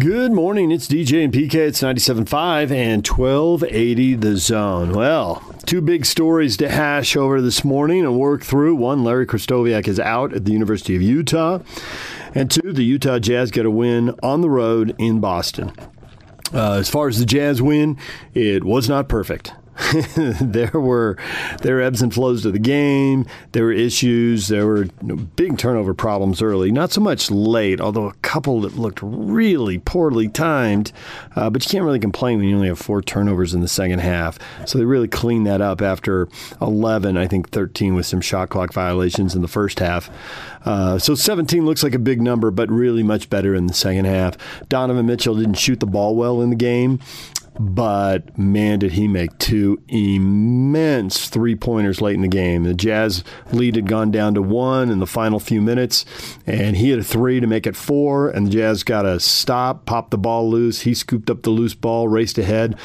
Good morning. It's DJ and PK. It's 97.5 and 1280 the zone. Well, two big stories to hash over this morning and work through. One, Larry Krystkowiak is out at the University of Utah. And two, the Utah Jazz get a win on the road in Boston. Uh, as far as the Jazz win, it was not perfect. there were there were ebbs and flows to the game. There were issues. There were you know, big turnover problems early. Not so much late, although a couple that looked really poorly timed. Uh, but you can't really complain when you only have four turnovers in the second half. So they really cleaned that up after 11, I think 13 with some shot clock violations in the first half. Uh, so 17 looks like a big number, but really much better in the second half. Donovan Mitchell didn't shoot the ball well in the game but man, did he make two immense three pointers late in the game. The Jazz lead had gone down to one in the final few minutes, and he had a three to make it four, and the Jazz got a stop, popped the ball loose. He scooped up the loose ball, raced ahead.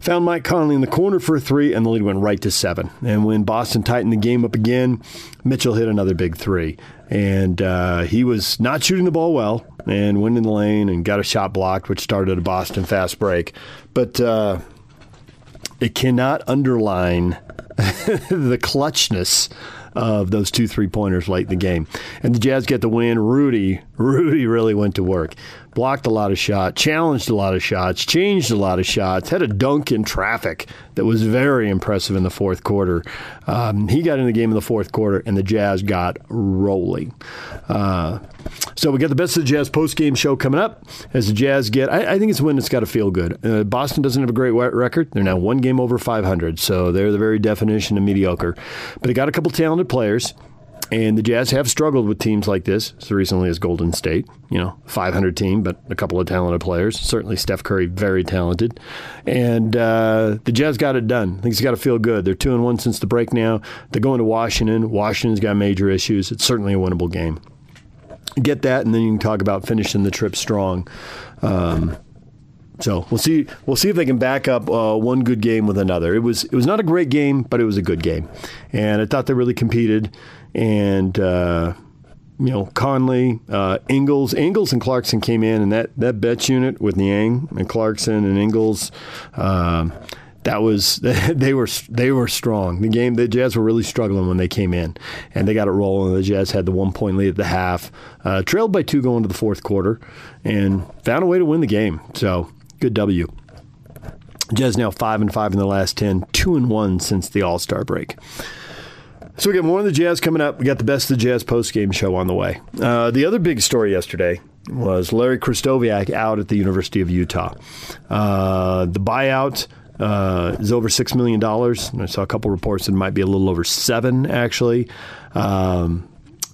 Found Mike Conley in the corner for a three, and the lead went right to seven. And when Boston tightened the game up again, Mitchell hit another big three. And uh, he was not shooting the ball well and went in the lane and got a shot blocked, which started a Boston fast break. But uh, it cannot underline the clutchness of those two three pointers late in the game. And the Jazz get the win. Rudy, Rudy really went to work blocked a lot of shots, challenged a lot of shots, changed a lot of shots, had a dunk in traffic that was very impressive in the fourth quarter. Um, he got in the game in the fourth quarter, and the Jazz got rolling. Uh, so we got the best of the Jazz post game show coming up as the Jazz get. I, I think it's a win that's got to feel good. Uh, Boston doesn't have a great record; they're now one game over 500, so they're the very definition of mediocre. But they got a couple talented players. And the Jazz have struggled with teams like this as recently as Golden State. You know, 500 team, but a couple of talented players. Certainly Steph Curry, very talented. And uh, the Jazz got it done. I think it's got to feel good. They're 2 and 1 since the break now. They're going to Washington. Washington's got major issues. It's certainly a winnable game. Get that, and then you can talk about finishing the trip strong. Um, so we'll see. We'll see if they can back up uh, one good game with another. It was it was not a great game, but it was a good game, and I thought they really competed and uh, you know Conley, uh, Ingles, Ingles and Clarkson came in, and that that Betts unit with Niang and Clarkson and Ingles. Um, that was they were they were strong. The game the Jazz were really struggling when they came in, and they got it rolling. The Jazz had the one point lead at the half, uh, trailed by two going to the fourth quarter, and found a way to win the game. So good W. Jazz now five and five in the last ten, two and one since the All Star break. So we got more of the Jazz coming up. We got the best of the Jazz post game show on the way. Uh, the other big story yesterday was Larry Krystkowiak out at the University of Utah. Uh, the buyout uh, is over six million dollars. I saw a couple reports that it might be a little over seven actually. Um,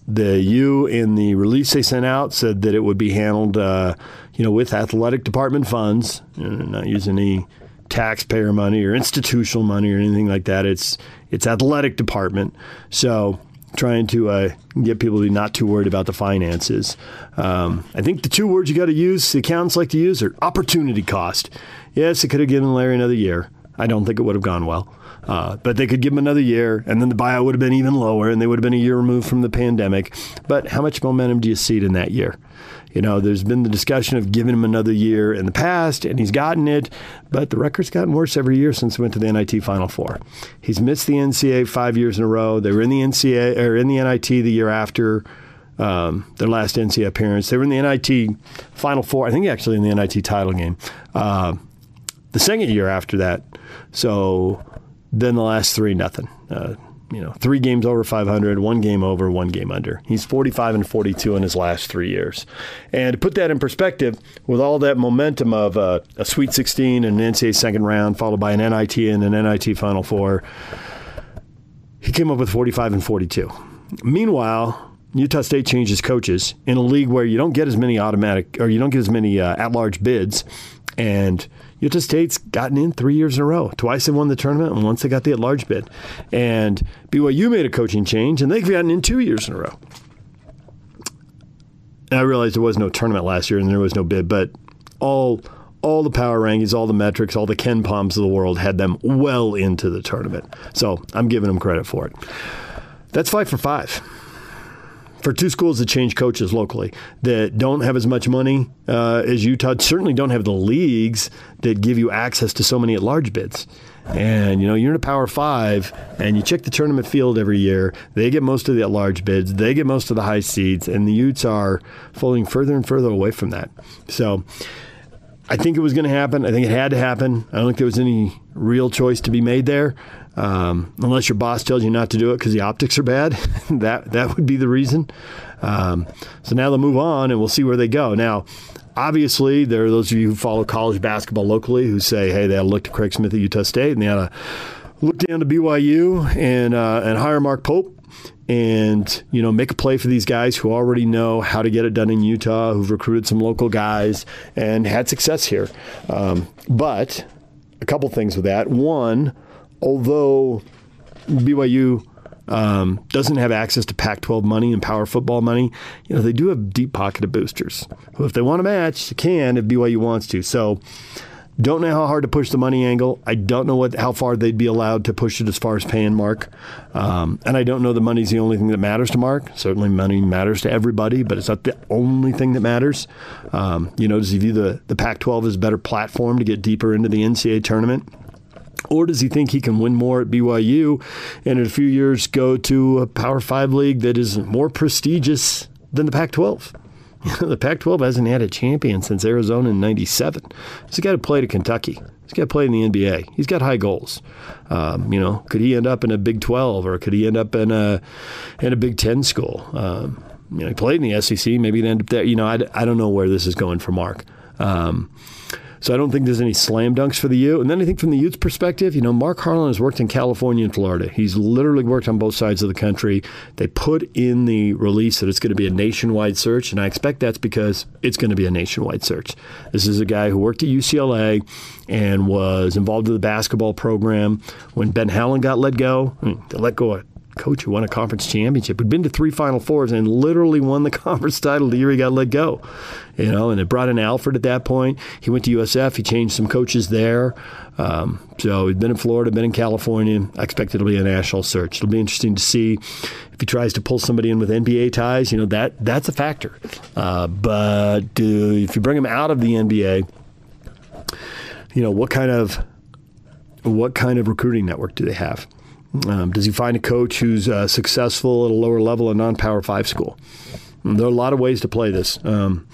the U in the release they sent out said that it would be handled, uh, you know, with athletic department funds, not using any taxpayer money or institutional money or anything like that. It's it's athletic department. So trying to uh, get people to be not too worried about the finances. Um, I think the two words you got to use, the accountants like to use, are opportunity cost. Yes, it could have given Larry another year. I don't think it would have gone well. Uh, but they could give him another year, and then the buyout would have been even lower, and they would have been a year removed from the pandemic. But how much momentum do you see in that year? You know, there's been the discussion of giving him another year in the past, and he's gotten it, but the record's gotten worse every year since he went to the NIT Final Four. He's missed the NCAA five years in a row. They were in the NCAA or in the NIT the year after. Um, their last NCAA appearance. They were in the NIT Final Four. I think actually in the NIT title game. Uh, the second year after that. So then the last three, nothing. Uh, you know, three games over 500, one game over, one game under. He's 45 and 42 in his last three years. And to put that in perspective, with all that momentum of uh, a Sweet 16 and an NCAA second round, followed by an NIT and an NIT Final Four, he came up with 45 and 42. Meanwhile, Utah State changes coaches in a league where you don't get as many automatic or you don't get as many uh, at-large bids, and Utah State's gotten in three years in a row. Twice they won the tournament, and once they got the at-large bid. And BYU made a coaching change, and they've gotten in two years in a row. And I realized there was no tournament last year, and there was no bid, but all all the power rankings, all the metrics, all the KenPoms of the world had them well into the tournament. So I'm giving them credit for it. That's five for five. For two schools that change coaches locally that don't have as much money uh, as Utah, certainly don't have the leagues that give you access to so many at large bids. And you know you're in a Power Five, and you check the tournament field every year. They get most of the at large bids. They get most of the high seeds, and the Utes are falling further and further away from that. So. I think it was going to happen. I think it had to happen. I don't think there was any real choice to be made there, um, unless your boss tells you not to do it because the optics are bad. that that would be the reason. Um, so now they'll move on, and we'll see where they go. Now, obviously, there are those of you who follow college basketball locally who say, "Hey, they ought to look to Craig Smith at Utah State, and they ought to look down to BYU and uh, and hire Mark Pope." And you know make a play for these guys who already know how to get it done in Utah, who've recruited some local guys and had success here. Um, but a couple things with that. One, although BYU um, doesn't have access to Pac-12 money and power football money, you know they do have deep pocketed boosters who, if they want to match, can if BYU wants to. So don't know how hard to push the money angle. I don't know what how far they'd be allowed to push it as far as paying Mark, um, and I don't know the money's the only thing that matters to Mark. Certainly, money matters to everybody, but it's not the only thing that matters. Um, you know, does he view the the Pac-12 as a better platform to get deeper into the NCAA tournament? Or does he think he can win more at BYU and in a few years go to a Power Five league that is more prestigious than the Pac 12? the Pac 12 hasn't had a champion since Arizona in 97. He's got to play to Kentucky. He's got to play in the NBA. He's got high goals. Um, you know, could he end up in a Big 12 or could he end up in a in a Big 10 school? Um, you know, he played in the SEC. Maybe he'd end up there. You know, I, I don't know where this is going for Mark. Um, so I don't think there's any slam dunks for the U. And then I think from the Utes perspective, you know, Mark Harlan has worked in California and Florida. He's literally worked on both sides of the country. They put in the release that it's going to be a nationwide search, and I expect that's because it's going to be a nationwide search. This is a guy who worked at UCLA and was involved in the basketball program when Ben Howland got let go. Mean, they let go of coach who won a conference championship, who'd been to three Final Fours and literally won the conference title the year he got let go. You know, and it brought in Alford at that point. He went to USF. He changed some coaches there. Um, so he's been in Florida, been in California. I expect it'll be a national search. It'll be interesting to see if he tries to pull somebody in with NBA ties. You know that that's a factor. Uh, but if you bring him out of the NBA, you know what kind of what kind of recruiting network do they have? Um, does he find a coach who's uh, successful at a lower level in non-power five school? There are a lot of ways to play this. Um,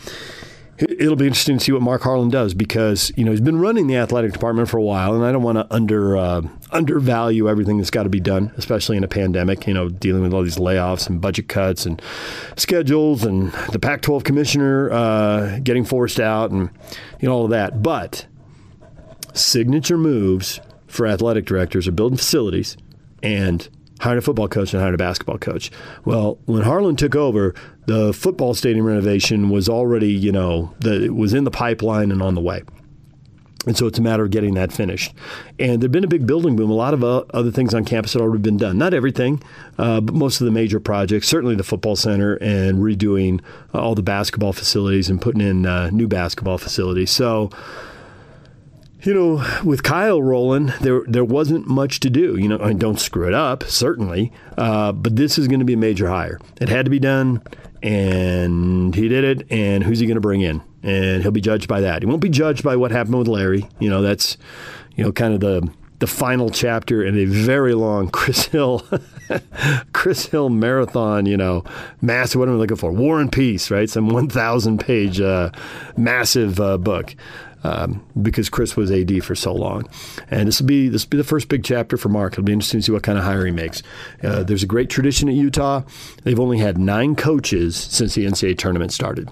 it'll be interesting to see what Mark Harlan does because you know he's been running the athletic department for a while, and I don't want to under uh, undervalue everything that's got to be done, especially in a pandemic. You know, dealing with all these layoffs and budget cuts and schedules, and the Pac-12 commissioner uh, getting forced out, and you know all of that. But signature moves for athletic directors are building facilities and hired a football coach and hired a basketball coach. Well, when Harlan took over, the football stadium renovation was already, you know, the, it was in the pipeline and on the way. And so it's a matter of getting that finished. And there'd been a big building boom. A lot of uh, other things on campus had already been done. Not everything, uh, but most of the major projects, certainly the football center and redoing uh, all the basketball facilities and putting in uh, new basketball facilities. So, you know, with Kyle rolling, there there wasn't much to do. You know, I mean, don't screw it up, certainly, uh, but this is going to be a major hire. It had to be done, and he did it. And who's he going to bring in? And he'll be judged by that. He won't be judged by what happened with Larry. You know, that's you know kind of the the final chapter in a very long Chris Hill Chris Hill marathon, you know, massive what am I looking for? War and Peace, right? Some 1000 page uh, massive uh, book um, because Chris was AD for so long. And this will be this will be the first big chapter for Mark. It'll be interesting to see what kind of hire he makes. Uh, there's a great tradition at Utah. They've only had nine coaches since the NCAA tournament started.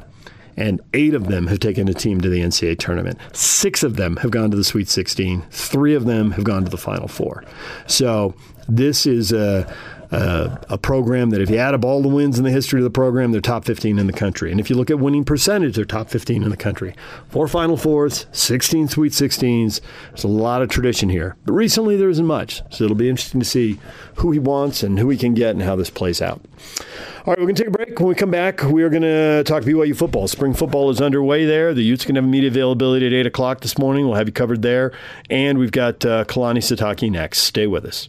And eight of them have taken a team to the NCAA tournament. Six of them have gone to the Sweet 16. Three of them have gone to the Final Four. So this is a uh, a program that if you add up all the wins in the history of the program, they're top 15 in the country. And if you look at winning percentage, they're top 15 in the country. Four Final Fours, 16 Sweet 16s. There's a lot of tradition here. But recently there isn't much. So it'll be interesting to see who he wants and who he can get and how this plays out. All right, we're going to take a break. When we come back, we are going to talk BYU football. Spring football is underway there. The Utes going to have media availability at 8 o'clock this morning. We'll have you covered there. And we've got uh, Kalani Sitake next. Stay with us.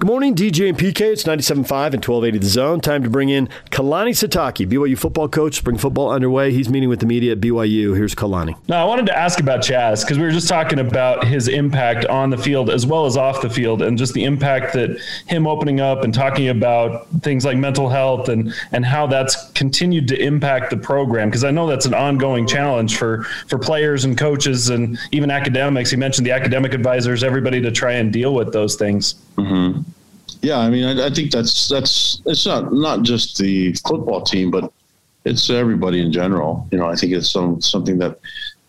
Good morning, DJ and PK. It's 97.5 and 1280 The Zone. Time to bring in Kalani Sitake, BYU football coach. Spring football underway. He's meeting with the media at BYU. Here's Kalani. Now, I wanted to ask about Chaz because we were just talking about his impact on the field as well as off the field and just the impact that him opening up and talking about things like mental health and, and how that's continued to impact the program. Because I know that's an ongoing challenge for, for players and coaches and even academics. He mentioned the academic advisors, everybody to try and deal with those things. Mm-hmm. Yeah, I mean, I, I, think that's that's it's not not just the football team, but it's everybody in general. You know, I think it's some something that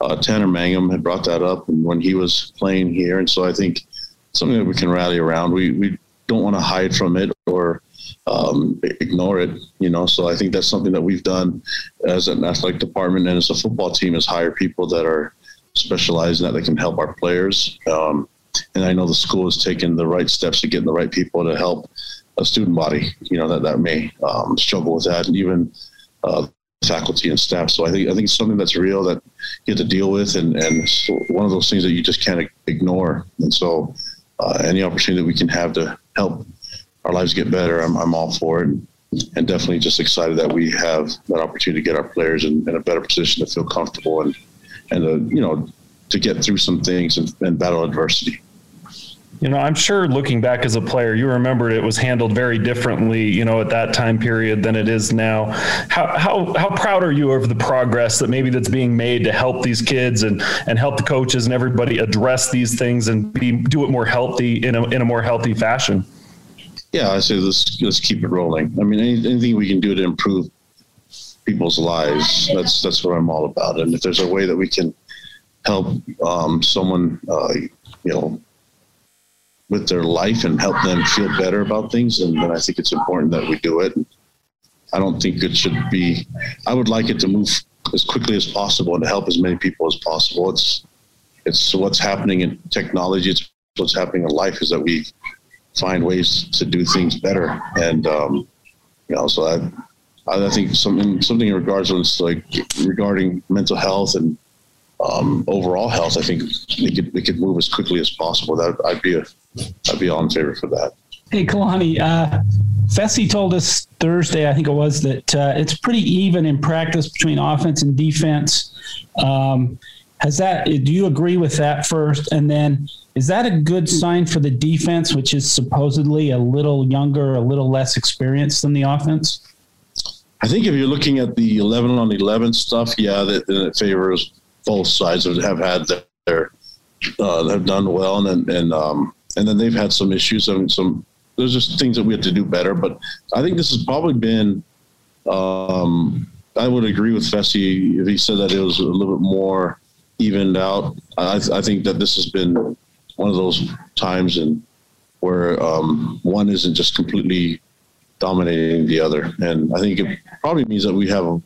uh, Tanner Mangum had brought that up when he was playing here, and so I think something that we can rally around. We we don't want to hide from it or um, ignore it. You know, so I think that's something that we've done as an athletic department and as a football team is hire people that are specialized in that that can help our players. Um, and I know the school is taking the right steps to getting the right people to help a student body, you know, that, that may um, struggle with that and even uh, faculty and staff. So I think, I think it's something that's real that you have to deal with and, and one of those things that you just can't ignore. And so uh, any opportunity that we can have to help our lives get better, I'm, I'm all for it. And, definitely just excited that we have that opportunity to get our players in, in a better position to feel comfortable and, and, uh, you know, to get through some things and, and battle adversity. You know, I'm sure looking back as a player, you remembered it was handled very differently, you know, at that time period than it is now. How, how, how proud are you of the progress that maybe that's being made to help these kids and, and help the coaches and everybody address these things and be, do it more healthy in a, in a more healthy fashion? Yeah, I say let's, let's keep it rolling. I mean, anything we can do to improve people's lives, that's, that's what I'm all about. And if there's a way that we can help um, someone, uh, you know, with their life and help them feel better about things, and then I think it's important that we do it. I don't think it should be. I would like it to move as quickly as possible and to help as many people as possible. It's it's what's happening in technology. It's what's happening in life is that we find ways to do things better, and um, you know, so I. I think something something in regards to like regarding mental health and um, overall health, I think we could we could move as quickly as possible. That I'd be a I'd be all in favor for that. Hey, Kalani, uh, Fesi told us Thursday, I think it was, that uh, it's pretty even in practice between offense and defense. Um, has that? Do you agree with that first? And then, is that a good sign for the defense, which is supposedly a little younger, a little less experienced than the offense? I think if you're looking at the 11 on 11 stuff, yeah, that, that favors both sides have had their uh, have done well, and and um, and then they've had some issues. and some there's just things that we have to do better. But I think this has probably been. Um, I would agree with Fesi if he said that it was a little bit more evened out. I, I think that this has been one of those times and where um, one isn't just completely dominating the other, and I think it probably means that we have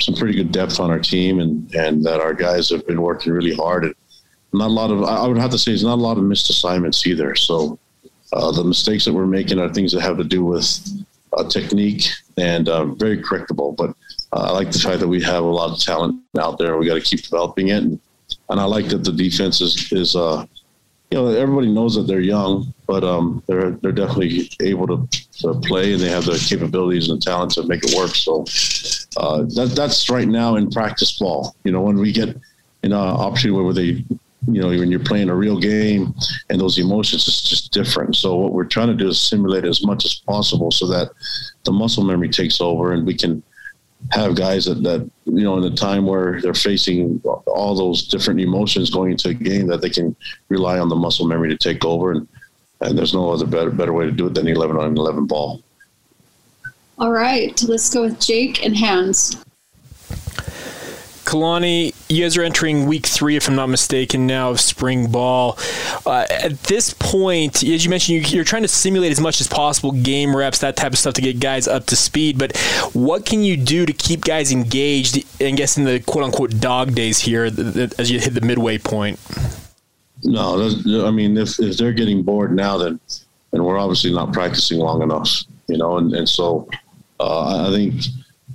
some pretty good depth on our team, and and that our guys have been working really hard. And not a lot of I would have to say it's not a lot of missed assignments either. So uh, the mistakes that we're making are things that have to do with uh, technique and uh, very correctable. But uh, I like the fact that we have a lot of talent out there. We got to keep developing it, and, and I like that the defense is is uh, you know everybody knows that they're young, but um, they're they're definitely able to, to play and they have the capabilities and the talent to make it work. So uh, that, that's right now in practice ball. You know, when we get an uh, opportunity where they, you know, when you're playing a real game and those emotions is just different. So what we're trying to do is simulate as much as possible so that the muscle memory takes over and we can have guys that, that you know in a time where they're facing all those different emotions going into a game that they can rely on the muscle memory to take over and and there's no other better better way to do it than 11 on 11 ball all right, let's go with Jake and Hans. Kalani, you guys are entering week three, if I'm not mistaken, now of spring ball. Uh, at this point, as you mentioned, you're trying to simulate as much as possible game reps, that type of stuff to get guys up to speed. But what can you do to keep guys engaged, I guess, in the quote unquote dog days here as you hit the midway point? No, I mean, if, if they're getting bored now, then, then we're obviously not practicing long enough, you know, and, and so uh, I think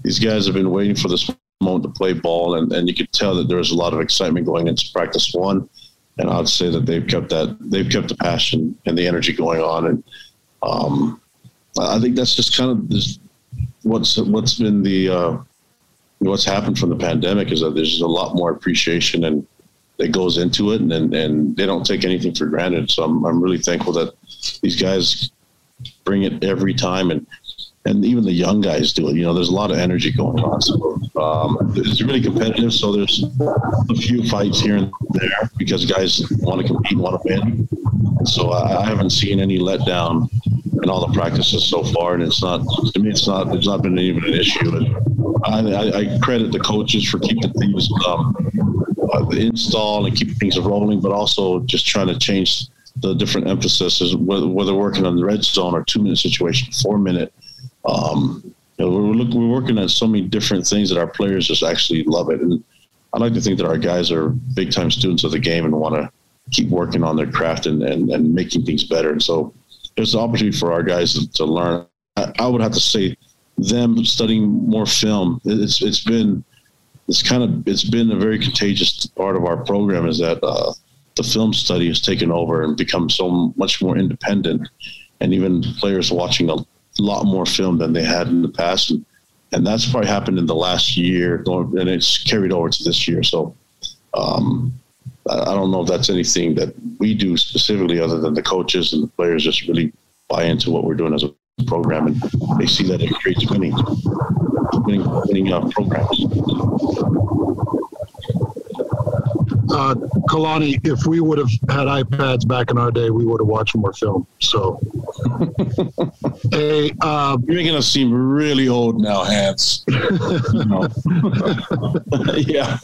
these guys have been waiting for this moment to play ball, and, and you could tell that there was a lot of excitement going into practice one. And I'd say that they've kept that they've kept the passion and the energy going on, and um, I think that's just kind of this, what's what's been the uh, what's happened from the pandemic is that there's a lot more appreciation and that goes into it, and, and and they don't take anything for granted. So I'm I'm really thankful that these guys bring it every time, and and even the young guys do it. You know, there's a lot of energy going on. So um, it's really competitive. So there's a few fights here and there because guys want to compete, want to win. So I, I haven't seen any letdown in all the practices so far, and it's not to me. It's not. It's not been even an issue. And I, I, credit the coaches for keeping things um, uh, install and keeping things rolling, but also just trying to change the different emphasis, whether, whether working on the red zone or two minute situation, four minute um, you know, we're, look, we're working at so many different things that our players just actually love it. And I like to think that our guys are big time students of the game and want to keep working on their craft and, and, and making things better. And so there's an opportunity for our guys to, to learn. I, I, would have to say them studying more film. It's, it's been, it's kind of, it's been a very contagious part of our program is that, uh, the film study has taken over and become so much more independent and even players watching a lot more film than they had in the past. And, and that's probably happened in the last year, and it's carried over to this year. So um, I don't know if that's anything that we do specifically, other than the coaches and the players just really buy into what we're doing as a program, and they see that it creates winning, winning, winning uh, programs uh, Kalani, if we would have had iPads back in our day, we would have watched more film. So, hey, uh, you're making us seem really old now, Hans. yeah.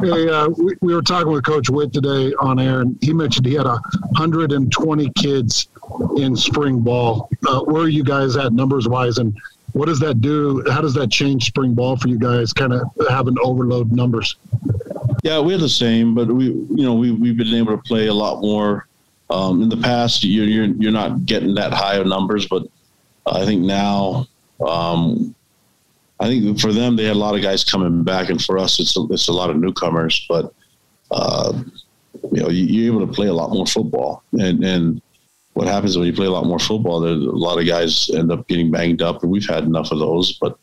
Hey, uh, we, we, were talking with Coach Whitt today on air, and he mentioned he had a 120 kids in spring ball. Uh, where are you guys at numbers wise, and what does that do? How does that change spring ball for you guys? Kind of having overload numbers. Yeah, we're the same, but we, you know, we we've been able to play a lot more. Um, in the past, you're, you're you're not getting that high of numbers, but I think now, um, I think for them they had a lot of guys coming back, and for us it's a, it's a lot of newcomers. But uh, you know, you're able to play a lot more football, and and what happens when you play a lot more football? There's a lot of guys end up getting banged up, and we've had enough of those. But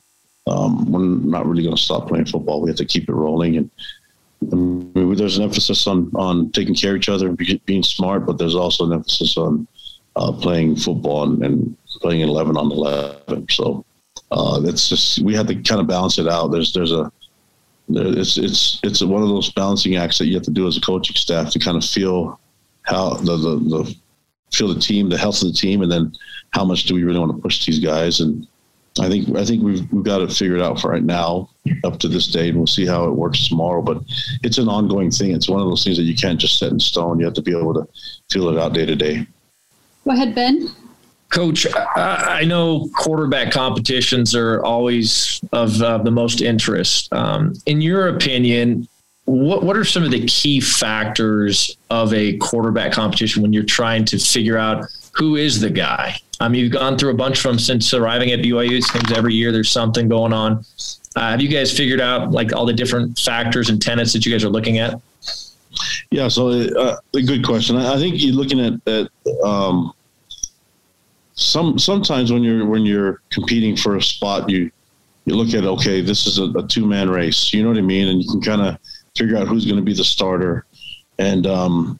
um, we're not really going to stop playing football. We have to keep it rolling, and there's an emphasis on on taking care of each other and being smart, but there's also an emphasis on uh, playing football and, and, playing 11 on 11. So uh, just we have to kind of balance it out. There's there's a it's it's it's one of those balancing acts that you have to do as a coaching staff to kind of feel how the the, the feel the team, the health of the team, and then how much do we really want to push these guys and I think I think we've we've got it figured out for right now up to this date, and we'll see how it works tomorrow. But it's an ongoing thing. It's one of those things that you can't just set in stone. You have to be able to feel it out day to day. Go ahead, Ben. Coach, I know quarterback competitions are always of uh, the most interest. Um, in your opinion, what what are some of the key factors of a quarterback competition when you're trying to figure out who is the guy? Um, you've gone through a bunch of them since arriving at BYU. It seems every year there's something going on. Uh, have you guys figured out like all the different factors and tenets that you guys are looking at? Yeah, so uh, a good question. I think you're looking at, at um, some sometimes when you're when you're competing for a spot, you you look at okay, this is a, a two man race. You know what I mean, and you can kind of figure out who's going to be the starter. And um,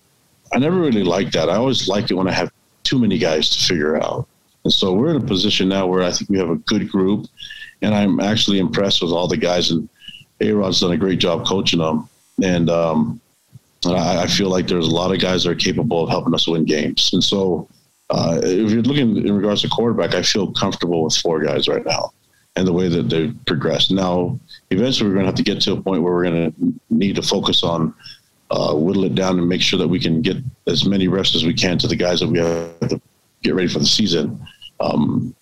I never really liked that. I always like it when I have too many guys to figure out. And so we're in a position now where I think we have a good group, and I'm actually impressed with all the guys. And A Rod's done a great job coaching them, and um, I, I, feel like there's a lot of guys that are capable of helping us win games. And so, uh, if you're looking in regards to quarterback, I feel comfortable with four guys right now. and the way that they've progressed. Now, eventually, we're going to have to get to a point where we're going to need to focus on uh, whittle it down and make sure that we can get as many reps as we can to the guys that we have to get ready for the season. Um,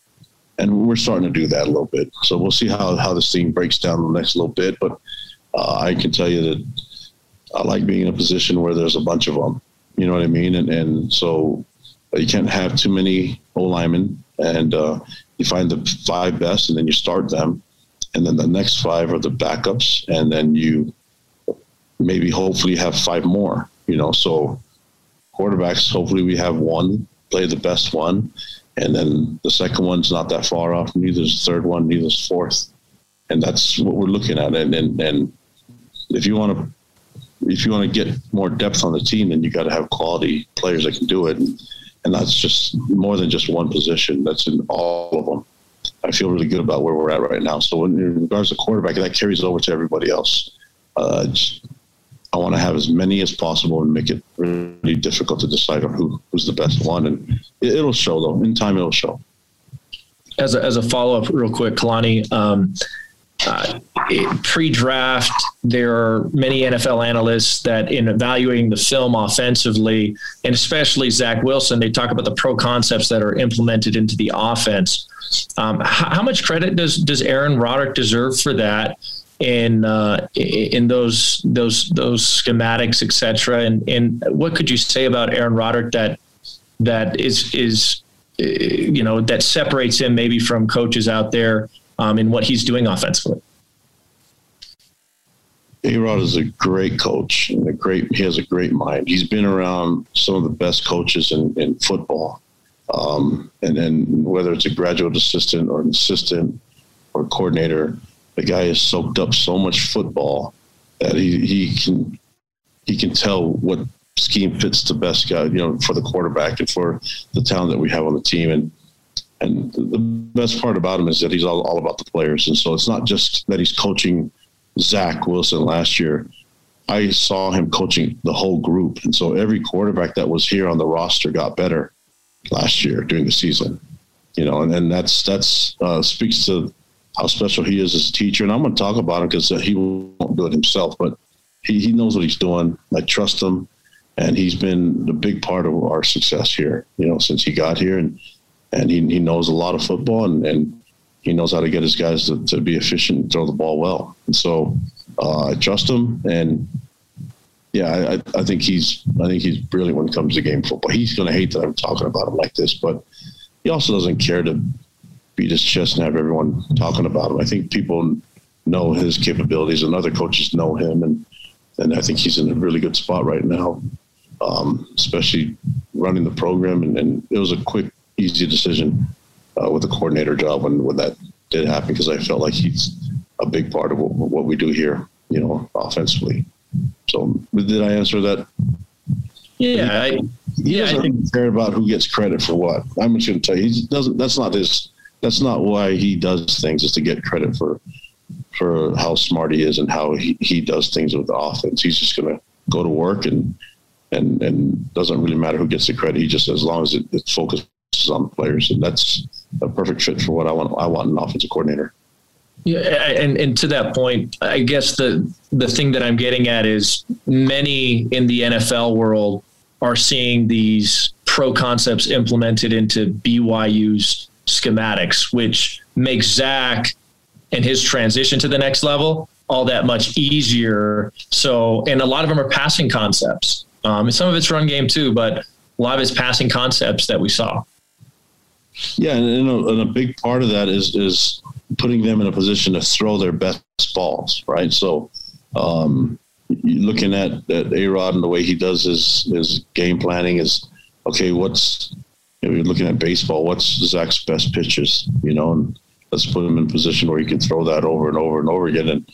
and we're starting to do that a little bit. So we'll see how, how this thing breaks down the next little bit. But uh, I can tell you that I like being in a position where there's a bunch of them. You know what I mean? And, and so you can't have too many O linemen. And uh, you find the five best, and then you start them. And then the next five are the backups. And then you maybe hopefully have five more, you know. So quarterbacks, hopefully we have one, play the best one. And then the second one's not that far off. Neither is the third one, neither is fourth. And that's what we're looking at. And, and, and if you want to if you want to get more depth on the team, then you got to have quality players that can do it. And, and that's just more than just one position. That's in all of them. I feel really good about where we're at right now. So in regards to quarterback, that carries over to everybody else. Uh, I want to have as many as possible and make it really difficult to decide on who, who's the best one. And it, will show though. In time, it'll show. As a, as a follow up, real quick, Kalani, um, uh, pre-draft, there are many NFL analysts that, in evaluating the film offensively, and especially Zach Wilson, they talk about the pro concepts that are implemented into the offense. Um, how, how, much credit does does Aaron Roderick deserve for that? In uh, in those those those schematics, etc. And and what could you say about Aaron Roderick that that is is you know that separates him maybe from coaches out there um, in what he's doing offensively. A Rod is a great coach and a great. He has a great mind. He's been around some of the best coaches in, in football, um, and then whether it's a graduate assistant or an assistant or coordinator, the guy has soaked up so much football that he, he can he can tell what scheme fits the best guy, you know, for the quarterback and for the talent that we have on the team. And and the best part about him is that he's all, all about the players. And so it's not just that he's coaching Zach Wilson last year. I saw him coaching the whole group. And so every quarterback that was here on the roster got better last year during the season. You know, and, then that's that's uh, speaks to how special he is as a teacher. And I'm going to talk about him because uh, he won't do it himself, but he, he knows what he's doing. I trust him. And he's been the big part of our success here, you know, since he got here. And and he, he knows a lot of football and, and he knows how to get his guys to, to be efficient and throw the ball well. And so uh, I trust him. And yeah, I, I think he's I think he's brilliant when it comes to game football. He's going to hate that I'm talking about him like this, but he also doesn't care to beat his chest and have everyone talking about him. I think people know his capabilities, and other coaches know him, and and I think he's in a really good spot right now, um, especially running the program. And, and it was a quick easy decision uh, with the coordinator job when, when that did happen because I felt like he's a big part of what, what we do here, you know, offensively. So did I answer that? Yeah, I, he yeah, doesn't I think, care about who gets credit for what. I'm just going to tell you, he doesn't. That's not his. That's not why he does things. Is to get credit for for how smart he is and how he, he does things with the offense. He's just going to go to work and and and doesn't really matter who gets the credit. He just as long as it, it's focused on players, and that's a perfect fit for what I want. I want an offensive coordinator. Yeah, and and to that point, I guess the the thing that I'm getting at is many in the NFL world are seeing these pro concepts implemented into BYU's schematics, which makes Zach and his transition to the next level all that much easier. So, and a lot of them are passing concepts. Um, and some of it's run game too, but a lot of it's passing concepts that we saw. Yeah, and, and, a, and a big part of that is is putting them in a position to throw their best balls, right? So, um, looking at at A Rod and the way he does his his game planning is okay. What's you know, you're looking at baseball. What's Zach's best pitches? You know, and let's put him in position where he can throw that over and over and over again, and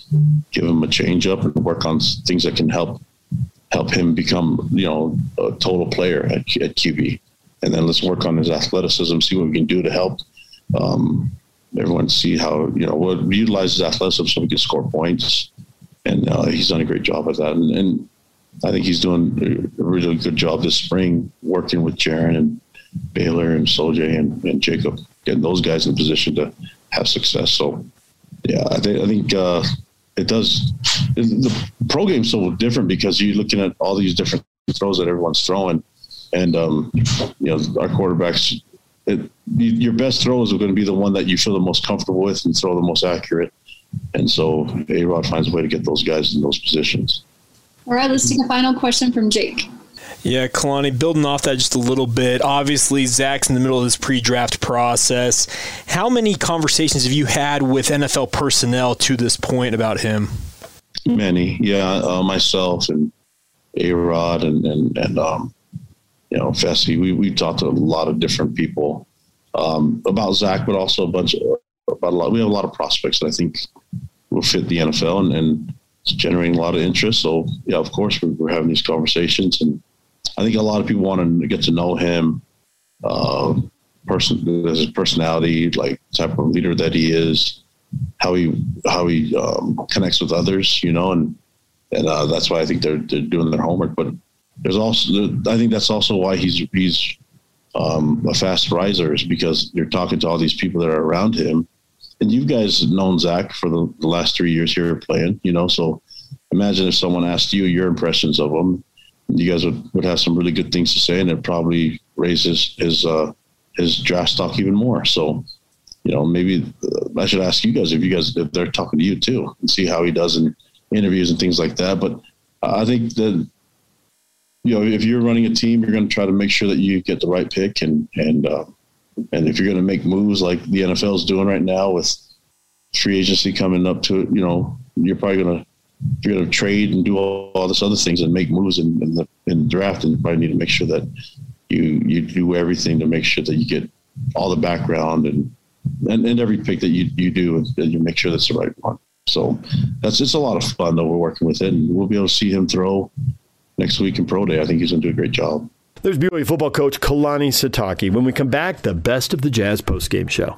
give him a changeup and work on things that can help help him become you know a total player at, at QB and then let's work on his athleticism, see what we can do to help um, everyone see how you know what utilize his athleticism so we can score points. And uh, he's done a great job at that, and, and, I think he's doing a really good job this spring working with Jaren and Baylor and Sol-Jay and, and Jacob, getting those guys in position to have success. So, yeah, I think I think uh, it does. The pro game's so different because you're looking at all these different throws that everyone's throwing, and um, you know our quarterbacks. It, your best throws are going to be the one that you feel the most comfortable with and throw the most accurate. And so A Rod finds a way to get those guys in those positions. All right, let's take a final question from Jake. Yeah, Kalani, building off that just a little bit. Obviously, Zach's in the middle of this pre draft process. How many conversations have you had with NFL personnel to this point about him? Many, yeah. Uh, myself and A Rod and, and, and um, you know, Fesi. We, we talked to a lot of different people um, about Zach, but also a bunch of, about a lot. We have a lot of prospects that I think will fit the NFL and, and it's generating a lot of interest. So, yeah, of course, we're, we're having these conversations and, I think a lot of people want to get to know him, uh, person, his personality, like type of leader that he is, how he how he um, connects with others, you know, and and uh, that's why I think they're they're doing their homework. But there's also I think that's also why he's he's um, a fast riser is because you're talking to all these people that are around him, and you guys known Zach for the, the last three years here playing, you know, so imagine if someone asked you your impressions of him you guys would, would have some really good things to say, and it probably raises his uh, his draft stock even more. So, you know, maybe uh, I should ask you guys if you guys if they're talking to you too, and see how he does in interviews and things like that. But I think that you know, if you're running a team, you're going to try to make sure that you get the right pick, and and uh, and if you're going to make moves like the NFL is doing right now with free agency coming up to it, you know, you're probably going to you're going to trade and do all, all this other things and make moves in, in the in draft, and you probably need to make sure that you you do everything to make sure that you get all the background and and, and every pick that you you do, and you make sure that's the right one. So that's it's a lot of fun that We're working with it, and we'll be able to see him throw next week in pro day. I think he's going to do a great job. There's BYU football coach Kalani Sitake. When we come back, the best of the Jazz postgame show.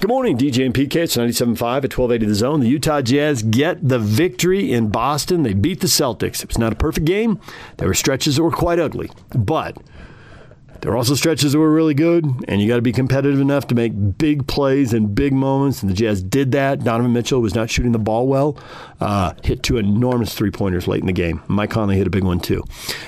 Good morning, DJ and PK. It's 97.5 at 1280 The Zone. The Utah Jazz get the victory in Boston. They beat the Celtics. It was not a perfect game. There were stretches that were quite ugly. But there are also stretches that were really good, and you got to be competitive enough to make big plays and big moments. And the Jazz did that. Donovan Mitchell was not shooting the ball well, uh, hit two enormous three pointers late in the game. Mike Conley hit a big one too,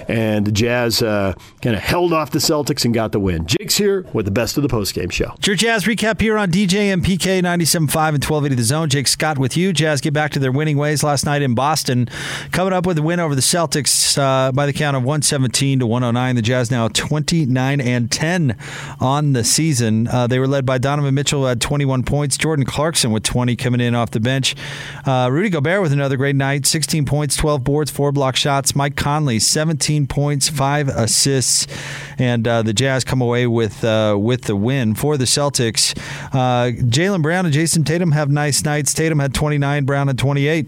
and the Jazz uh, kind of held off the Celtics and got the win. Jake's here with the best of the postgame show. It's your Jazz recap here on DJ and PK 97.5 and 1280 The Zone. Jake Scott with you. Jazz get back to their winning ways last night in Boston, coming up with a win over the Celtics uh, by the count of 117 to 109. The Jazz now 29 and 10 on the season. Uh, they were led by Donovan Mitchell at 21 points, Jordan Clarkson with 20 coming in off the bench, uh, Rudy Gobert with another great night, 16 points, 12 boards, four block shots. Mike Conley 17 points, five assists, and uh, the Jazz come away with uh, with the win for the Celtics. Uh, Jaylen Brown and Jayson Tatum have nice nights. Tatum had 29, Brown had 28.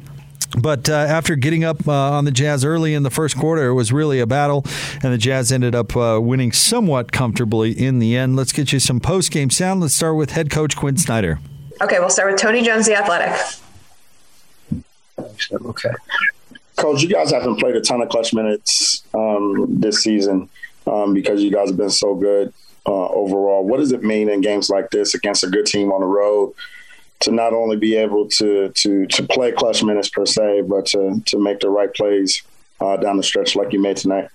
But uh, after getting up uh, on the Jazz early in the first quarter, it was really a battle, and the Jazz ended up uh, winning somewhat comfortably in the end. Let's get you some post game sound. Let's start with head coach Quin Snyder. Okay, we'll start with Tony Jones, the athletic. Okay. Coach, you guys haven't played a ton of clutch minutes um, this season um, because you guys have been so good uh, overall. What does it mean in games like this against a good team on the road to not only be able to to to play clutch minutes per se, but to to make the right plays uh, down the stretch like you made tonight.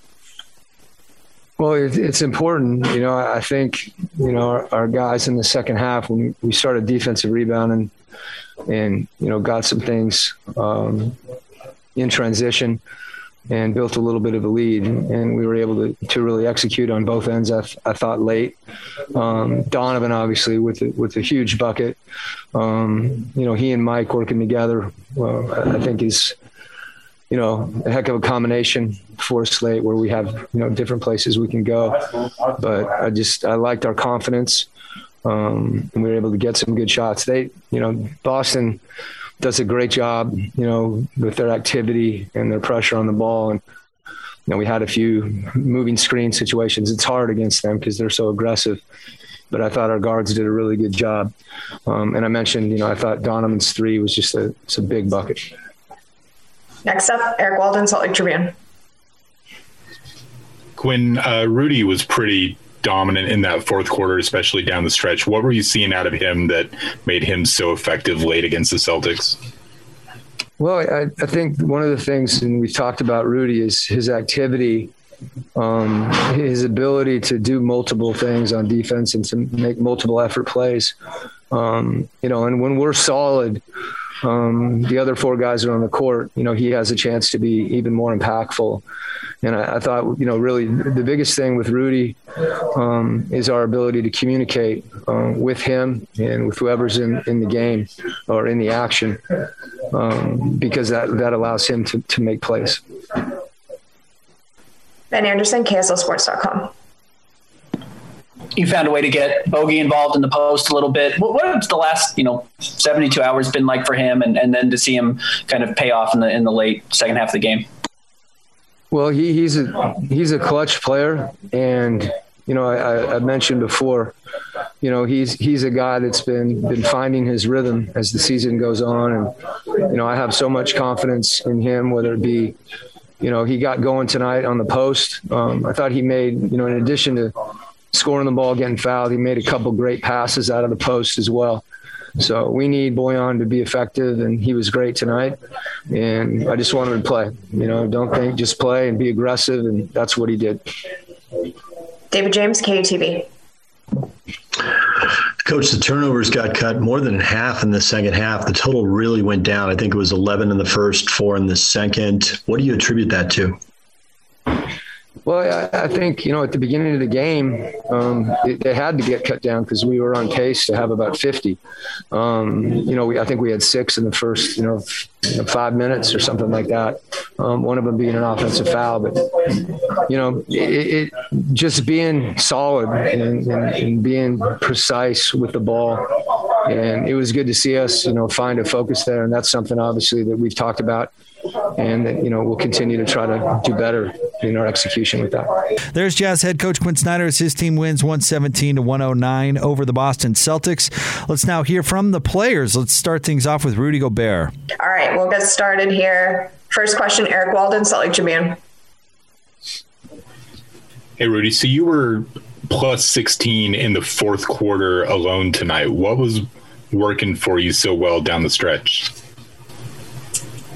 Well, it's important. You know, I think you know our, our guys in the second half when we started defensive rebounding and you know got some things um, in transition and built a little bit of a lead, and we were able to, to really execute on both ends. I, I thought late. Um, Donovan obviously with a, with a huge bucket. Um, you know, he and Mike working together, I think is you know, a heck of a combination for a slate where we have, you know, different places we can go. But I just, I liked our confidence. Um, and we were able to get some good shots. They, you know, Boston does a great job, you know, with their activity and their pressure on the ball. And, you know, we had a few moving screen situations. It's hard against them because they're so aggressive. But I thought our guards did a really good job. Um, and I mentioned, you know, I thought Donovan's three was just a, it's a big bucket. Next up, Eric Walden, Salt Lake Tribune. Quin, uh, Rudy was pretty dominant in that fourth quarter, especially down the stretch. What were you seeing out of him that made him so effective late against the Celtics? Well, I, I think one of the things, and we've talked about Rudy, is his activity, um, his ability to do multiple things on defense and to make multiple effort plays. Um, you know, and when we're solid, um, the other four guys are on the court. You know, he has a chance to be even more impactful. And I, I thought, you know, really the biggest thing with Rudy um, is our ability to communicate uh, with him and with whoever's in, in the game or in the action, um, because that, that allows him to, to make plays. Ben Anderson, KSLSports.com you found a way to get Bogey involved in the post a little bit. What, what's the last, you know, 72 hours been like for him and, and then to see him kind of pay off in the in the late second half of the game? Well, he, he's a he's a clutch player and you know, I, I mentioned before, you know, he's he's a guy that's been been finding his rhythm as the season goes on and you know, I have so much confidence in him whether it be you know, he got going tonight on the post. Um, I thought he made, you know, in addition to scoring the ball, getting fouled. He made a couple great passes out of the post as well. So we need Bojan to be effective, and he was great tonight. And I just want him to play. You know, don't think, just play and be aggressive, and that's what he did. David James, KUTV. Coach, the turnovers got cut more than half in the second half. The total really went down. I think it was 11 in the first, four in the second. What do you attribute that to? Well, I, I, think you know at the beginning of the game, um, it, they had to get cut down because we were on pace to have about 50. Um, you know, we, I think we had six in the first, you know, five minutes or something like that. Um, one of them being an offensive foul, but you know, it, it just being solid and, and, and being precise with the ball and it was good to see us, you know, find a focus there. And that's something obviously that we've talked about and that, you know we'll continue to try to do better in our execution with that. There's Jazz head coach Quin Snyder as his team wins 117 to 109 over the Boston Celtics. Let's now hear from the players. Let's start things off with Rudy Gobert. All right, we'll get started here. First question, Eric Walden, Salt Lake Tribune. Hey Rudy, so you were plus 16 in the fourth quarter alone tonight. What was working for you so well down the stretch?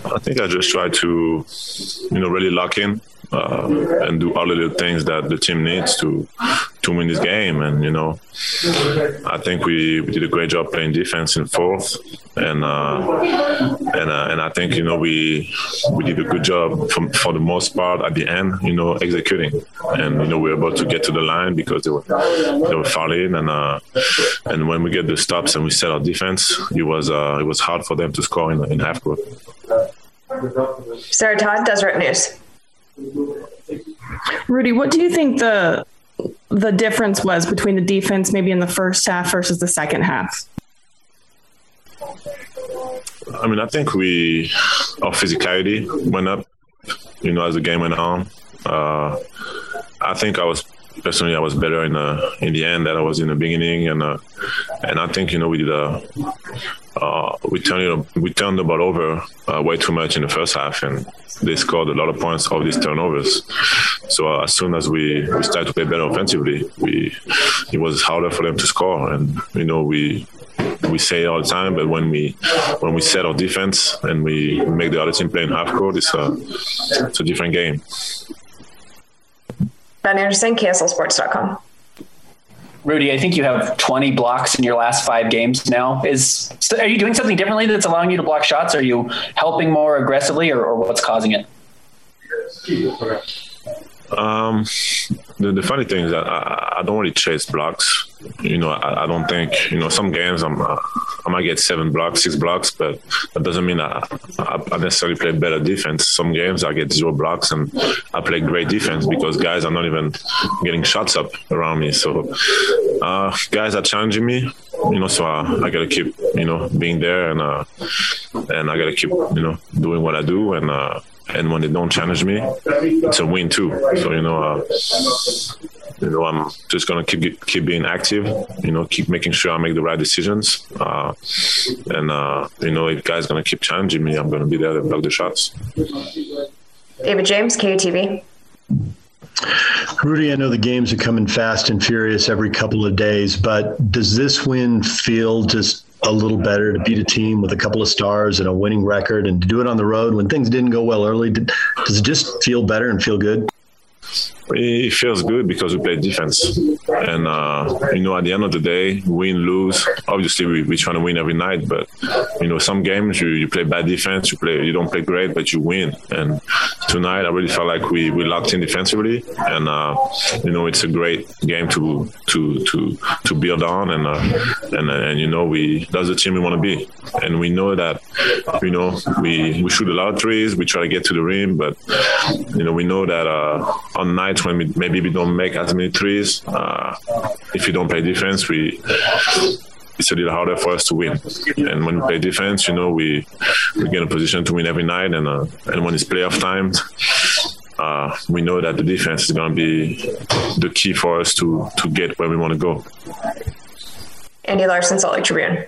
I think I just try to, you know, really lock in uh, and do all the little things that the team needs to to win this game. And you know, I think we, we did a great job playing defense in fourth, and uh, and uh, and I think you know we we did a good job for, for the most part at the end. You know, executing, and you know we were able to get to the line because they were they were fouling, and uh, and when we get the stops and we set our defense, it was uh, it was hard for them to score in, in half court. Sarah Todd, Deseret News. Rudy, what do you think the the difference was between the defense maybe in the first half versus the second half? I mean, I think we our physicality went up, you know, as the game went on. Uh, I think I was personally I was better in the in the end than I was in the beginning, and uh, and I think you know we did a uh, we turned we turned the ball over uh, way too much in the first half, and they scored a lot of points off these turnovers. So uh, as soon as we, we started to play better offensively, we it was harder for them to score, and you know we we say all the time, but when we when we set our defense and we make the other team play in half court, it's a it's a different game. Ben Anderson, KSLSports.com. Rudy, I think you have 20 blocks in your last five games now. Is are you doing something differently that's allowing you to block shots? Are you helping more aggressively, or, or what's causing it? Um, the, the funny thing is that I, I don't really chase blocks. You know, I, I, don't think you know some games I'm uh, I might get seven blocks, six blocks, but that doesn't mean I, I, necessarily play better defense. Some games I get zero blocks and I play great defense because guys are not even getting shots up around me. So uh, guys are challenging me, you know. So uh, I gotta keep you know being there and uh, and I gotta keep you know doing what I do and. Uh, and when they don't challenge me, it's a win too. So you know, uh, you know, I'm just gonna keep keep being active. You know, keep making sure I make the right decisions. Uh, and uh, you know, if guys gonna keep challenging me, I'm gonna be there to block the shots. David James, KUTV. Rudy, I know the games are coming fast and furious every couple of days, but does this win feel just a little better to beat a team with a couple of stars and a winning record and to do it on the road when things didn't go well early? Does it just feel better and feel good? It feels good because we play defense. And, uh, you know, at the end of the day, win, lose, obviously we, we're trying to win every night. But, you know, some games you, you play bad defense, you play, you don't play great, but you win. And tonight I really felt like we, we locked in defensively. And, uh, you know, it's a great game to, to, to, to build on. And, uh, and, and, you know, we, that's the team we want to be. And we know that, you know, we, we shoot a lot of threes, we try to get to the rim, but, you know, we know that, uh, on when we, maybe we don't make as many threes. Uh, if you don't play defense, we it's a little harder for us to win. And when we play defense, you know, we we get a position to win every night. And uh, and when it's playoff time, uh, we know that the defense is going to be the key for us to to get where we want to go. Andy Larsen, Salt Lake Tribune.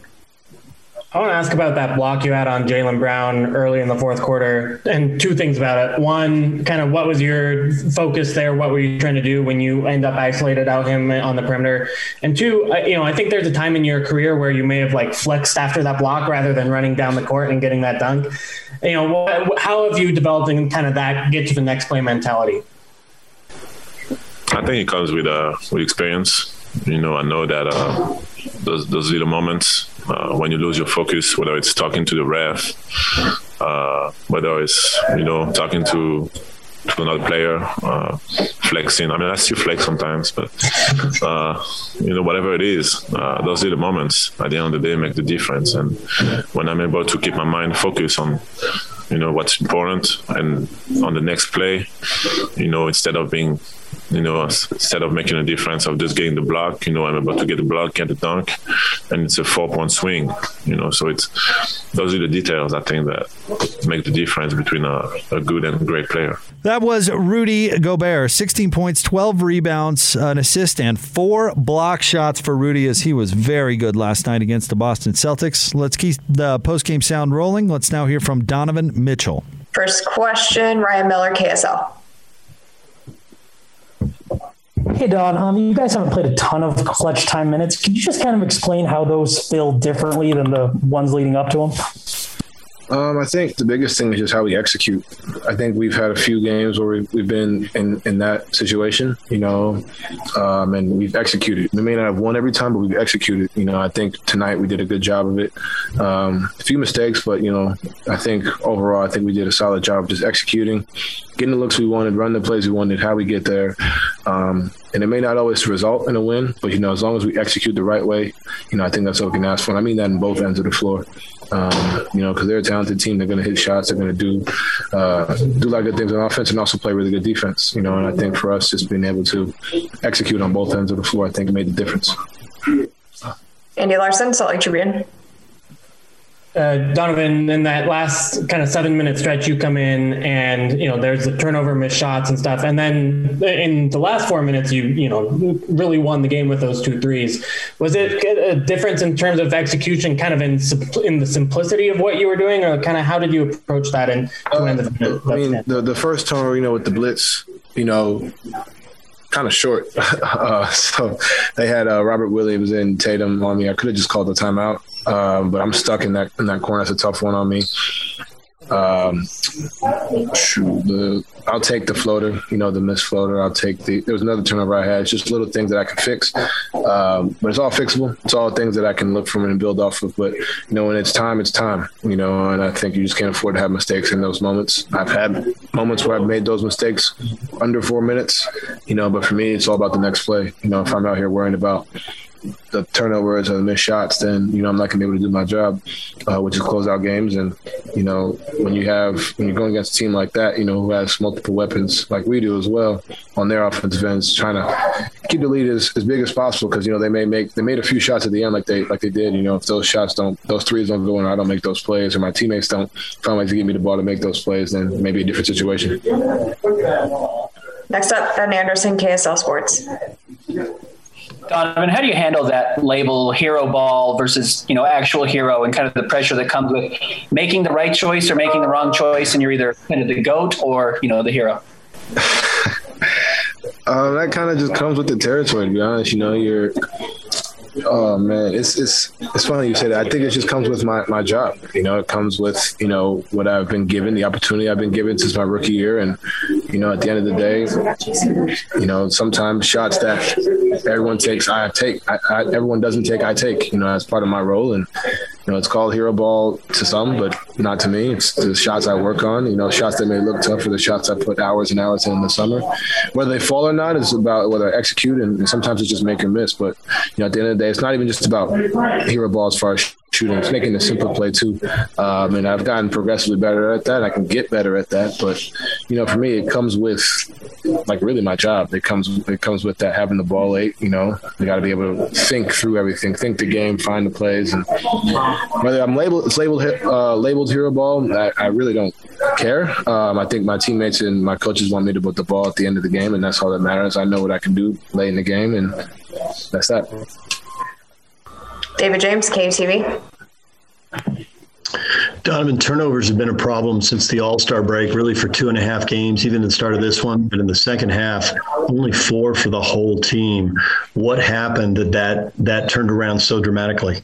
I want to ask about that block you had on Jaylen Brown early in the fourth quarter, and two things about it. One, kind of what was your focus there? What were you trying to do when you end up isolated out him on the perimeter? And two, you know, I think there's a time in your career where you may have like flexed after that block rather than running down the court and getting that dunk. You know, how have you developed in kind of that get to the next play mentality? I think it comes with uh, with experience. You know, I know that uh, those those little moments uh, when you lose your focus, whether it's talking to the ref, uh, whether it's you know talking to to another player, uh, flexing. I mean, I still flex sometimes, but uh, you know, whatever it is, uh, those the moments at the end of the day make the difference. And when I'm able to keep my mind focused on you know what's important and on the next play you know instead of being you know, instead of making a difference of just getting the block, you know, I'm about to get the block, get the dunk, and it's a four point swing, you know. So it's those are the details I think that make the difference between a, a good and great player. That was Rudy Gobert, 16 points, 12 rebounds, an assist, and four block shots for Rudy as he was very good last night against the Boston Celtics. Let's keep the post game sound rolling. Let's now hear from Donovan Mitchell. First question, Ryan Miller, KSL. Hey, Don, um, you guys haven't played a ton of clutch time minutes. Can you just kind of explain how those feel differently than the ones leading up to them? Um, I think the biggest thing is just how we execute. I think we've had a few games where we've, we've been in, in that situation, you know, um, and we've executed. We may not have won every time, but we've executed. You know, I think tonight we did a good job of it. Um, a few mistakes, but, you know, I think overall, I think we did a solid job just executing, getting the looks we wanted, running the plays we wanted, how we get there. Um, and it may not always result in a win, but, you know, as long as we execute the right way, you know, I think that's what we can ask for. And I mean that in both ends of the floor. Um, you know, because they're a talented team. They're going to hit shots. They're going to do uh, do a lot of good things on offense and also play really good defense. You know, and I think for us, just being able to execute on both ends of the floor, I think made the difference. Andy Larsen, Salt Lake Tribune uh, Donovan, in that last kind of seven minute stretch, you come in and you know there's the turnover, missed shots and stuff, and then in the last four minutes, you you know really won the game with those two threes. Was it a difference in terms of execution, kind of in in the simplicity of what you were doing, or kind of how did you approach that? And uh, I mean, the the first turnover, you know, with the blitz, you know, kind of short. Uh, so they had uh, Robert Williams and Tatum on me. I could have just called the timeout, um, but I'm stuck in that in that corner. That's a tough one on me. Um, shoot, the, I'll take the floater, you know, the missed floater. I'll take the, there was another turnover I had. It's just little things that I can fix. Um, but it's all fixable. It's all things that I can look from and build off of. But, you know, when it's time, it's time, you know, and I think you just can't afford to have mistakes in those moments. I've had moments where I've made those mistakes under four minutes, you know, but for me, it's all about the next play. You know, if I'm out here worrying about, the turnovers or the missed shots, then you know I'm not going to be able to do my job, uh, which is close out games. And you know when you have when you're going against a team like that, you know who has multiple weapons like we do as well on their offensive ends, trying to keep the lead as, as big as possible because you know they may make they made a few shots at the end like they like they did. You know if those shots don't those threes don't go in, I don't make those plays, or my teammates don't find ways to give me the ball to make those plays, then maybe a different situation. Next up, Ben Anderson, KSL Sports. Donovan, how do you handle that label hero ball versus, you know, actual hero and kind of the pressure that comes with making the right choice or making the wrong choice and you're either kind of the goat or, you know, the hero? Um, that kind of just comes with the territory. To be honest, you know, you're. Oh man, it's it's it's funny you say that. I think it just comes with my my job. You know, it comes with you know what I've been given, the opportunity I've been given since my rookie year, and you know, at the end of the day, you know, sometimes shots that everyone takes, I take. I, I, everyone doesn't take, I take. You know, as part of my role, and you know, it's called hero ball to some, but not to me. It's the shots I work on. You know, shots that may look tough are the shots I put hours and hours in, in the summer. Whether they fall or not is about whether I execute, and, and sometimes it's just make or miss. But you know, at the end of the day, it's not even just about hero ball as far as shooting. It's making a simple play too. Um, and I've gotten progressively better at that. I can get better at that. But you know, for me, it comes with like really my job. It comes it comes with that having the ball late. You know, you got to be able to think through everything, think the game, find the plays, and whether I'm labeled it's labeled uh, labeled hero ball, I, I really don't care. Um, I think my teammates and my coaches want me to put the ball at the end of the game, and that's all that matters. I know what I can do late in the game, and that's that. David James, KUTV. Donovan, turnovers have been a problem since the All Star break, really for two and a half games, even in the start of this one. But in the second half, only four for the whole team. What happened that that, that turned around so dramatically?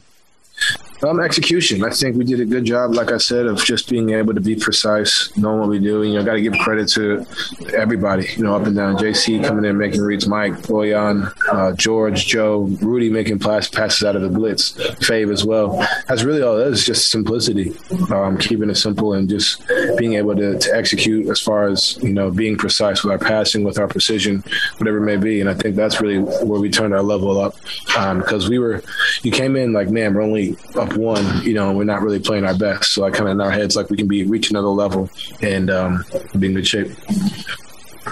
Um, execution. I think we did a good job, like I said, of just being able to be precise, knowing what we do. You know, got to give credit to everybody. You know, up and down. JC coming in making reads, Mike, Bojan, uh, George, Joe, Rudy making pass, passes out of the blitz, Fave as well. That's really all. That is just simplicity, um, keeping it simple and just being able to, to execute as far as you know being precise with our passing, with our precision, whatever it may be. And I think that's really where we turned our level up because um, we were. You came in like, man, we're only one, you know, we're not really playing our best. So I kind of in our heads like we can be reach another level and um, be in good shape.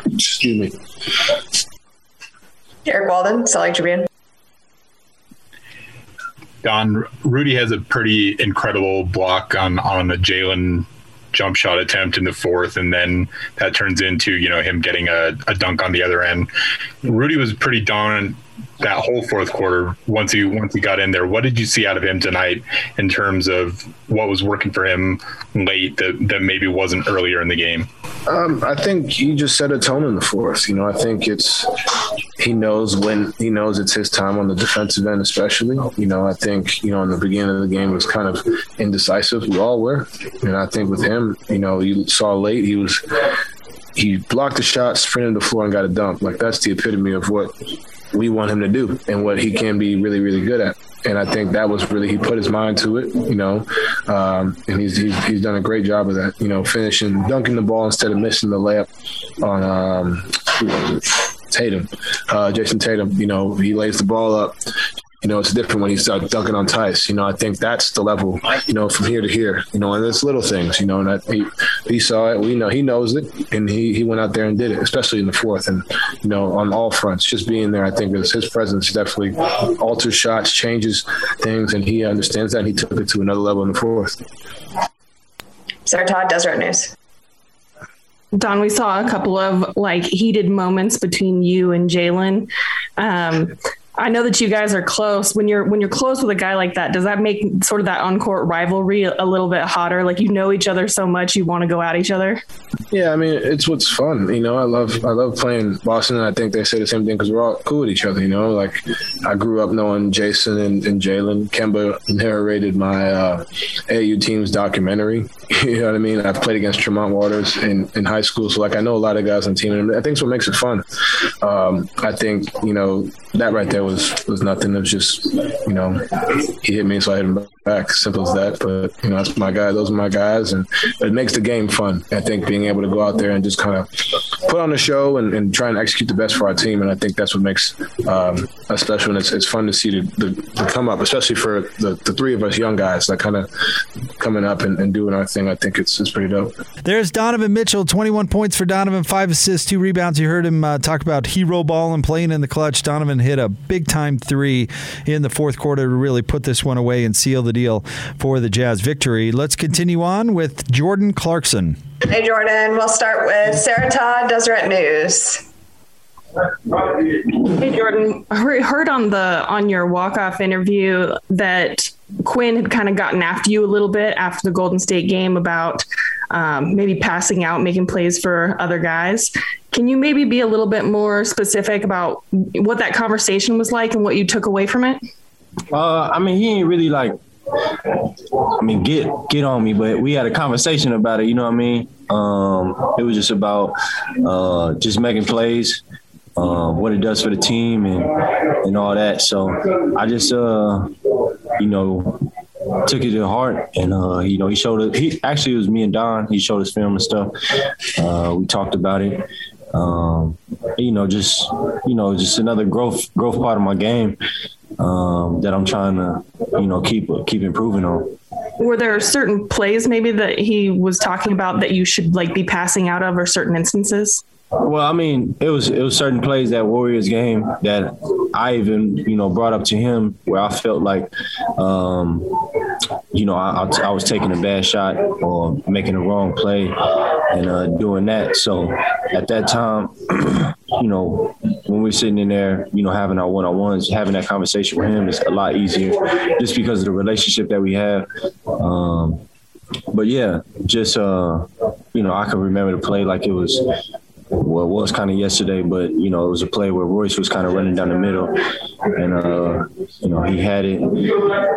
Excuse me. Eric Walden, Salt Lake Tribune. Don Rudy has a pretty incredible block on on a Jaylen jump shot attempt in the fourth, and then that turns into you know him getting a, a dunk on the other end. Rudy was pretty dominant that whole fourth quarter once he once he got in there. What did you see out of him tonight in terms of what was working for him late that, that maybe wasn't earlier in the game? Um, I think he just set a tone in the fourth. You know, I think it's he knows when he knows it's his time on the defensive end, especially. You know, I think you know in the beginning of the game was kind of indecisive. We all were, and I think with him, you know, you saw late he was he blocked the shot, sprinted the floor, and got a dunk. Like that's the epitome of what we want him to do and what he can be really, really good at. And I think that was really he put his mind to it, you know, um, and he's, he's, he's done a great job of that, you know, finishing dunking the ball instead of missing the layup on um, Tatum, uh, Jayson Tatum. You know, he lays the ball up, you know, it's different when you start dunking on Tice. You know, I think that's the level, you know, from here to here, you know, and it's little things, you know, and he, he saw it, we know he knows it and he, he went out there and did it, especially in the fourth and, you know, on all fronts, just being there, I think is his presence definitely alters shots, changes things. And he understands that. he took it to another level in the fourth. Sarah Todd, Deseret News. Don, we saw a couple of like heated moments between you and Jaylen. Um, I know that you guys are close. When you're when you're close with a guy like that, does that make sort of that on court rivalry a little bit hotter? Like you know each other so much, you want to go at each other. Yeah, I mean it's what's fun. You know, I love I love playing Boston, and I think they say the same thing because we're all cool with each other. You know, like I grew up knowing Jayson and, and Jaylen. Kemba narrated my uh, AU team's documentary. you know what I mean? I've played against Tremont Waters in, in high school, so like I know a lot of guys on the team, and I think it's what makes it fun. Um, I think you know that right there was was nothing. It was just you know he hit me, so I hit him. Back. Simple as that. But you know, that's my guy. Those are my guys, and it makes the game fun. I think being able to go out there and just kind of put on a show and, and try and execute the best for our team, and I think that's what makes um, us special. And it's, it's fun to see the, the, the come up, especially for the, the three of us young guys, that kind of coming up and, and doing our thing. I think it's it's pretty dope. There's Donovan Mitchell, 21 points for Donovan, five assists, two rebounds. You heard him uh, talk about hero ball and playing in the clutch. Donovan hit a big time three in the fourth quarter to really put this one away and seal the deal for the Jazz victory. Let's continue on with Jordan Clarkson. Hey, Jordan. We'll start with Sarah Todd, Deseret News. Hey Jordan, I heard on the on your walk off interview that Quin had kind of gotten after you a little bit after the Golden State game about um, maybe passing out, making plays for other guys. Can you maybe be a little bit more specific about what that conversation was like and what you took away from it? Uh, I mean, he ain't really like, I mean, get get on me, but we had a conversation about it. You know what I mean? Um, it was just about uh, just making plays, uh, what it does for the team, and and all that. So I just, uh, you know, took it to heart, and uh, you know, he showed it. He actually it was me and Don. He showed us film and stuff. Uh, we talked about it. Um, you know, just you know, just another growth growth part of my game um, that I'm trying to you know keep keep improving on. Were there certain plays maybe that he was talking about that you should like be passing out of, or certain instances? Well, I mean, it was it was certain plays that Warriors game that I even you know brought up to him where I felt like, um, you know, I, I, was taking a bad shot or making a wrong play and uh, doing that. So at that time, you know, when we're sitting in there, you know, having our one on ones, having that conversation with him is a lot easier, just because of the relationship that we have. Um, but yeah, just uh, you know, I can remember the play like it was well, it was kind of yesterday, but you know, it was a play where Royce was kind of running down the middle, and uh, you know, he had it,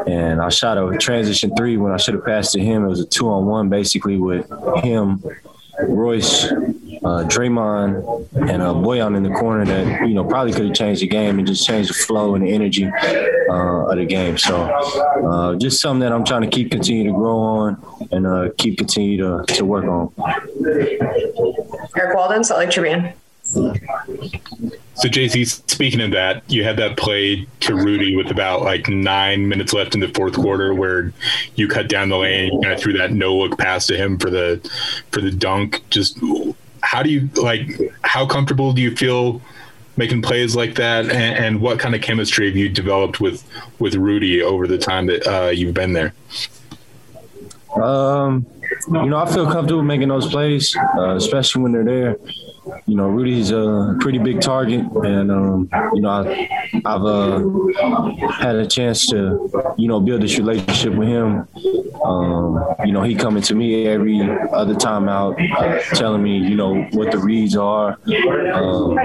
and I shot a transition three when I should have passed to him. It was a two on one basically with him, Royce, uh, Draymond, and uh, Bojan in the corner that you know probably could have changed the game and just changed the flow and the energy uh, of the game. So uh, just something that I'm trying to keep continue to grow on and uh, keep continue to, to work on. Eric Walden, Salt Lake Tribune. So JC, speaking of that, you had that play to Rudy with about like nine minutes left in the fourth quarter, where you cut down the lane, and kind of threw that no look pass to him for the for the dunk. Just how do you like? How comfortable do you feel making plays like that, and, and what kind of chemistry have you developed with with Rudy over the time that uh, you've been there? Um, you know, I feel comfortable making those plays, uh, especially when they're there you know, Rudy's a pretty big target, and um, you know, I, have uh, had a chance to, you know, build this relationship with him. Um, you know, he coming to me every other time out, uh, telling me, you know, what the reads are, um,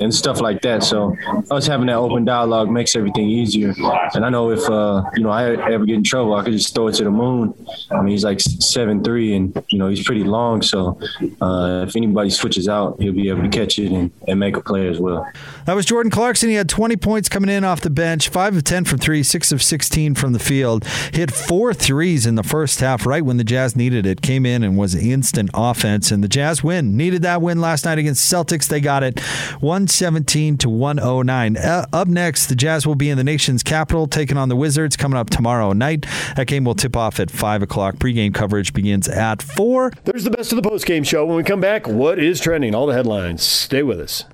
and stuff like that. So us having that open dialogue makes everything easier. And I know if uh, you know I ever get in trouble, I could just throw it to the moon. I mean, he's like seven three, and you know he's pretty long. So uh, if anybody switches out he'll be able to catch it and, and make a play as well. That was Jordan Clarkson. He had 20 points coming in off the bench, 5 of 10 from 3, 6 of 16 from the field. Hit four threes in the first half, right when the Jazz needed it. Came in and was instant offense, and the Jazz win. Needed that win last night against Celtics. They got it 117 to 109. Uh, up next, the Jazz will be in the nation's capital, taking on the Wizards coming up tomorrow night. That game will tip off at 5 o'clock. Pregame coverage begins at 4. There's the best of the postgame show. When we come back, what is trending? All the headlines. Stay with us.